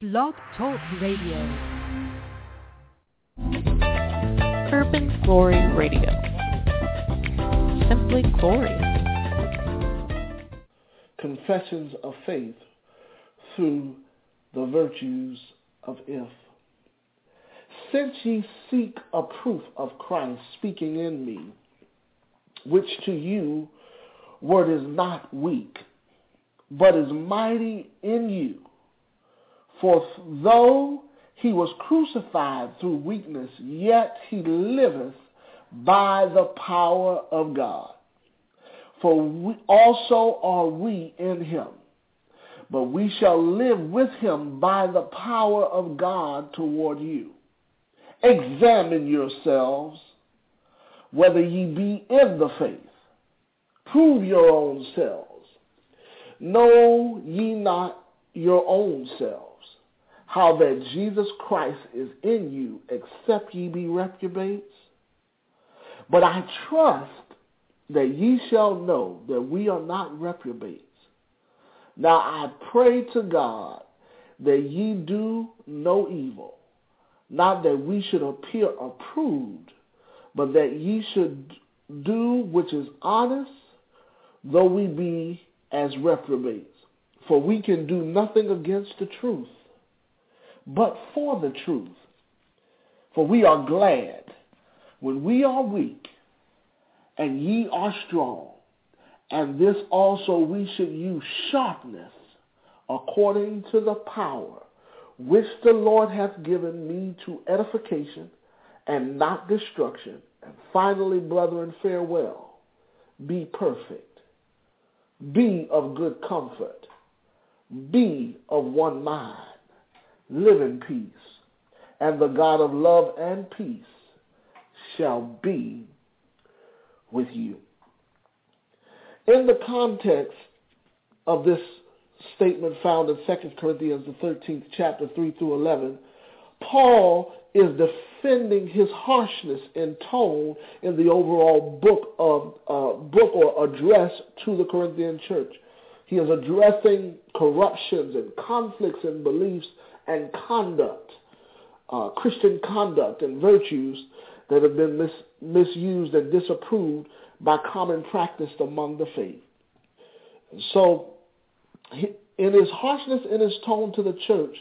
Blog Talk Radio. Urban Glory Radio. Simply Glory. Confessions of Faith through the virtues of if. Since ye seek a proof of Christ speaking in me, which to you word is not weak, but is mighty in you, for though he was crucified through weakness, yet he liveth by the power of God. For we also are we in him. But we shall live with him by the power of God toward you. Examine yourselves whether ye be in the faith. Prove your own selves. Know ye not your own selves how that Jesus Christ is in you, except ye be reprobates? But I trust that ye shall know that we are not reprobates. Now I pray to God that ye do no evil, not that we should appear approved, but that ye should do which is honest, though we be as reprobates. For we can do nothing against the truth but for the truth. For we are glad when we are weak and ye are strong, and this also we should use sharpness according to the power which the Lord hath given me to edification and not destruction. And finally, brethren, farewell. Be perfect. Be of good comfort. Be of one mind live in peace, and the God of love and peace shall be with you. In the context of this statement found in 2 Corinthians, the 13th chapter, 3 through 11, Paul is defending his harshness in tone in the overall book of uh, book or address to the Corinthian church. He is addressing corruptions and conflicts and beliefs and conduct, uh, Christian conduct and virtues that have been mis- misused and disapproved by common practice among the faith. So, in his harshness in his tone to the church,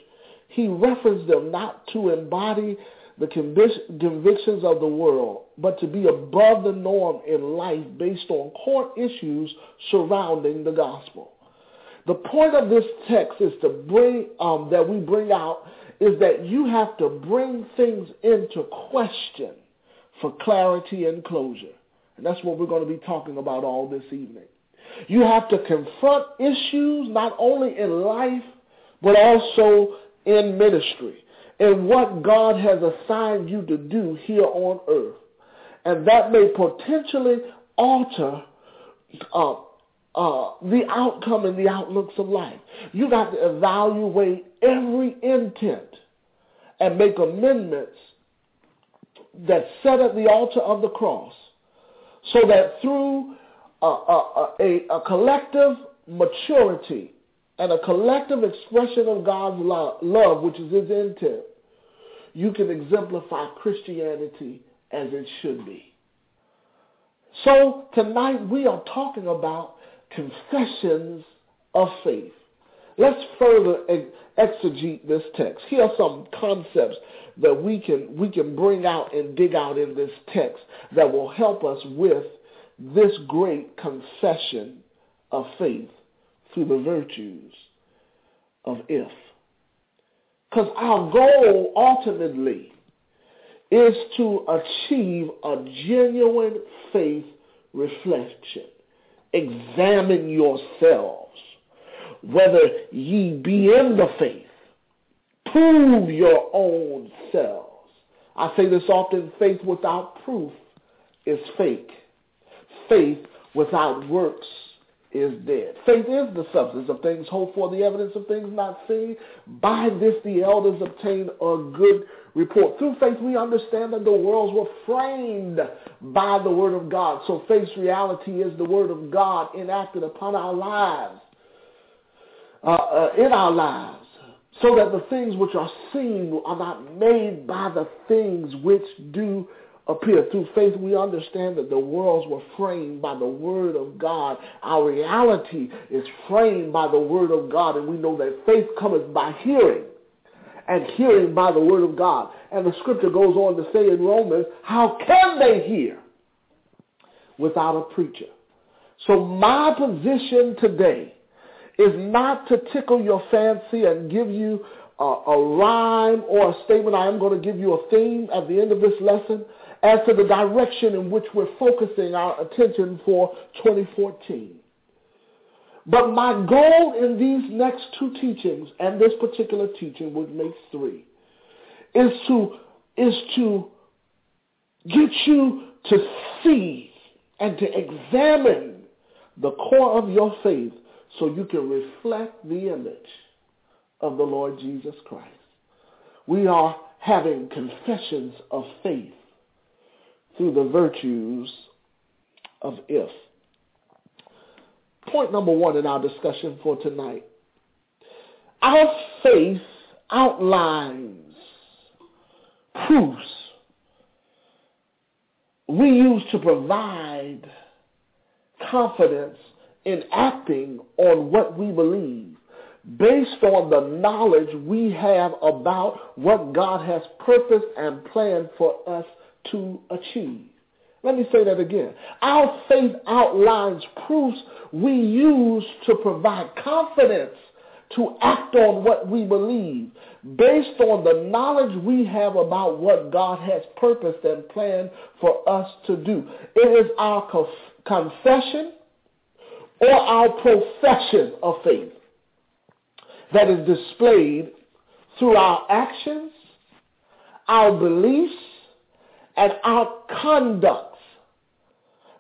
he referenced them not to embody the convictions of the world, but to be above the norm in life based on core issues surrounding the gospel. The point of this text is to bring um, that we bring out is that you have to bring things into question for clarity and closure. And that's what we're going to be talking about all this evening. You have to confront issues not only in life, but also in ministry, and what God has assigned you to do here on earth. And that may potentially alter uh, uh, the outcome and the outlooks of life. You got to evaluate every intent and make amendments that set at the altar of the cross so that through a, a, a, a collective maturity and a collective expression of God's love, love, which is his intent, you can exemplify Christianity as it should be. So tonight we are talking about confessions of faith. Let's further exegete this text. Here are some concepts that we can we can bring out and dig out in this text that will help us with this great confession of faith through the virtues of if. Because our goal ultimately is to achieve a genuine faith reflection examine yourselves whether ye be in the faith. Prove your own selves. I say this often, faith without proof is fake. Faith without works is dead. Faith is the substance of things hoped for, the evidence of things not seen. By this the elders obtained a good report. Through faith we understand that the worlds were framed by the word of God. So faith's reality is the word of God enacted upon our lives, uh, uh, in our lives. so that the things which are seen are not made by the things which do appear. Through faith, we understand that the worlds were framed by the Word of God. Our reality is framed by the Word of God, and we know that faith cometh by hearing, and hearing by the Word of God. And the scripture goes on to say in Romans, how can they hear without a preacher? So my position today is not to tickle your fancy and give you a, a rhyme or a statement. I am going to give you a theme at the end of this lesson as to the direction in which we're focusing our attention for 2014. But my goal in these next two teachings and this particular teaching, which makes three, is to is to get you to see and to examine the core of your faith so you can reflect the image of the Lord Jesus Christ. We are having confessions of faith through the virtues of if. Point number one in our discussion for tonight. Our faith outlines proofs we use to provide confidence in acting on what we believe based on the knowledge we have about what God has purposed and planned for us to achieve. Let me say that again. Our faith outlines proofs we use to provide confidence to act on what we believe based on the knowledge we have about what God has purposed and planned for us to do. It is our confession or our profession of faith that is displayed through our actions, our beliefs, and our conducts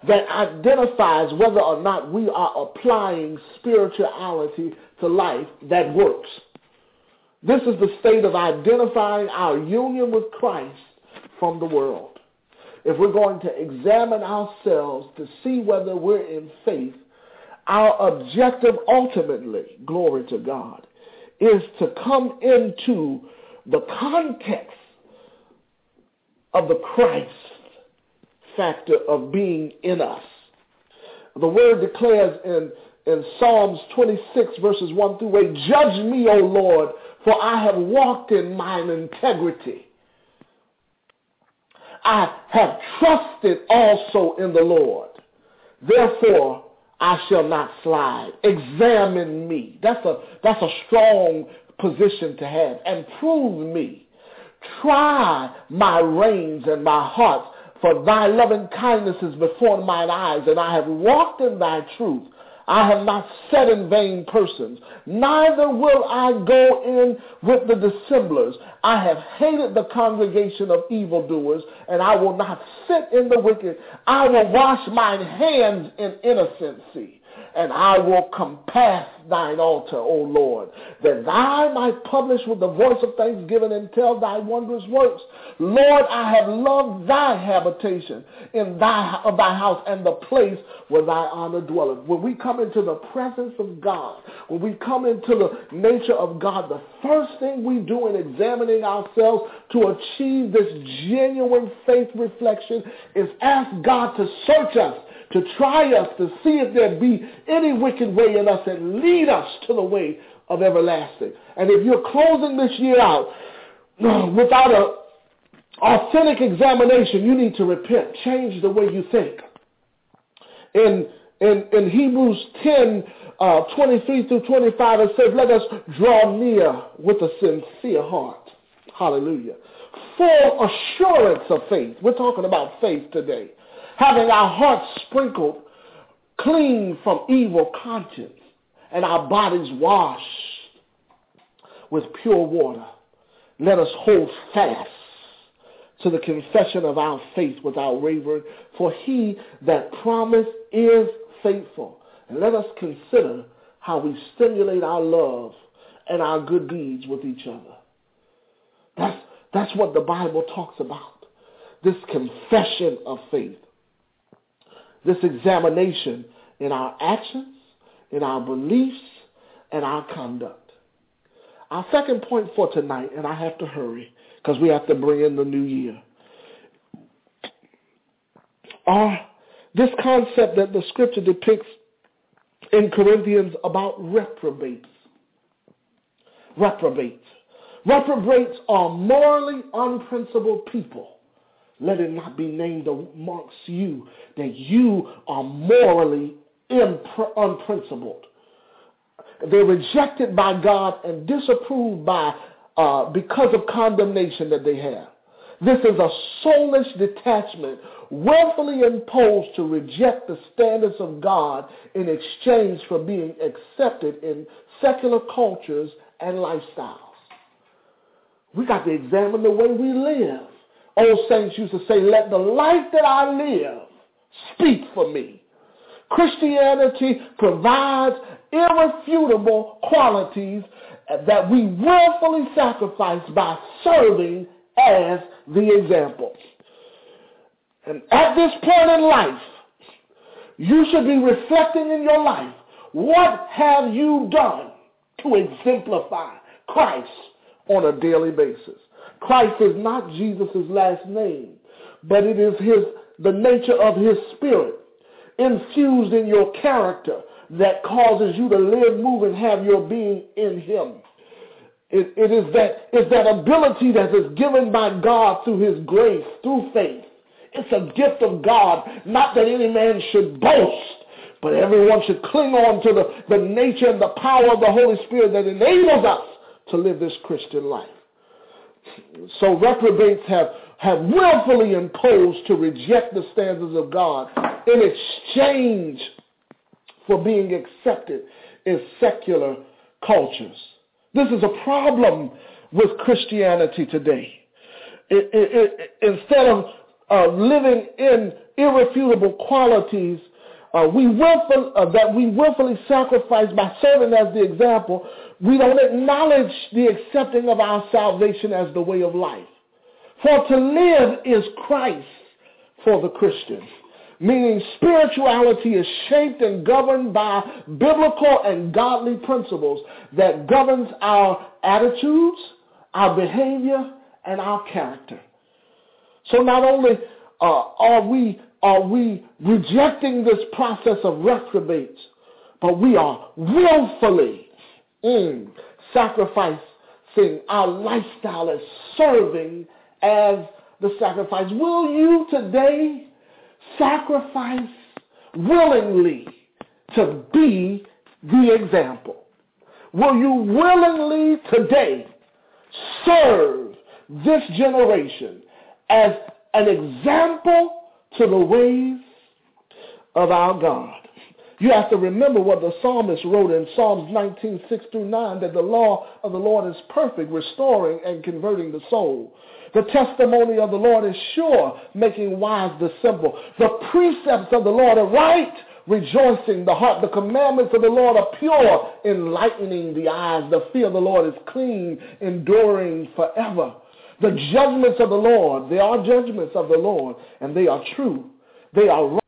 that identifies whether or not we are applying spirituality to life that works. This is the state of identifying our union with Christ from the world. If we're going to examine ourselves to see whether we're in faith, our objective ultimately, glory to God, is to come into the context of the Christ factor of being in us. The word declares in, in Psalms 26 verses 1 through 8, Judge me, O Lord, for I have walked in mine integrity. I have trusted also in the Lord. Therefore, I shall not slide. Examine me. That's a, that's a strong position to have. And prove me. Try my reins and my heart, for thy loving kindness is before mine eyes, and I have walked in thy truth. I have not said in vain persons, neither will I go in with the dissemblers. I have hated the congregation of evildoers, and I will not sit in the wicked. I will wash mine hands in innocency and I will compass thine altar, O Lord, that thou might publish with the voice of thanksgiving and tell thy wondrous works. Lord, I have loved thy habitation in thy, of thy house and the place where thy honor dwelleth. When we come into the presence of God, when we come into the nature of God, the first thing we do in examining ourselves to achieve this genuine faith reflection is ask God to search us to try us to see if there be any wicked way in us and lead us to the way of everlasting. And if you're closing this year out without a authentic examination, you need to repent. Change the way you think. In, in, in Hebrews 10, uh, 23 through 25, it says, let us draw near with a sincere heart. Hallelujah. Full assurance of faith. We're talking about faith today having our hearts sprinkled clean from evil conscience and our bodies washed with pure water. Let us hold fast to the confession of our faith without wavering, for he that promised is faithful. And let us consider how we stimulate our love and our good deeds with each other. That's, that's what the Bible talks about, this confession of faith this examination in our actions, in our beliefs, and our conduct. Our second point for tonight, and I have to hurry because we have to bring in the new year, are this concept that the scripture depicts in Corinthians about reprobates. Reprobates. Reprobates are morally unprincipled people. Let it not be named amongst you that you are morally unprincipled. They're rejected by God and disapproved by uh, because of condemnation that they have. This is a soulless detachment willfully imposed to reject the standards of God in exchange for being accepted in secular cultures and lifestyles. We got to examine the way we live. Old saints used to say, let the life that I live speak for me. Christianity provides irrefutable qualities that we willfully sacrifice by serving as the example. And at this point in life, you should be reflecting in your life, what have you done to exemplify Christ on a daily basis? Christ is not Jesus' last name, but it is his the nature of his spirit infused in your character that causes you to live, move, and have your being in him. It, it is that, it's that ability that is given by God through his grace, through faith. It's a gift of God, not that any man should boast, but everyone should cling on to the, the nature and the power of the Holy Spirit that enables us to live this Christian life. So reprobates have, have willfully imposed to reject the standards of God in exchange for being accepted in secular cultures. This is a problem with Christianity today. It, it, it, instead of uh, living in irrefutable qualities uh, we willful, uh, that we willfully sacrifice by serving as the example, we don't acknowledge the accepting of our salvation as the way of life. For to live is Christ for the Christian meaning spirituality is shaped and governed by biblical and godly principles that governs our attitudes, our behavior, and our character. So not only uh, are we are we rejecting this process of reprobates, but we are willfully mm, sacrificing our lifestyle as serving as the sacrifice. Will you today sacrifice willingly to be the example? Will you willingly today serve this generation as an example to the ways of our God? You have to remember what the psalmist wrote in Psalms 19, 6 through 9, that the law of the Lord is perfect, restoring and converting the soul. The testimony of the Lord is sure, making wise the simple. The precepts of the Lord are right, rejoicing the heart. The commandments of the Lord are pure, enlightening the eyes. The fear of the Lord is clean, enduring forever. The judgments of the Lord, they are judgments of the Lord, and they are true. They are.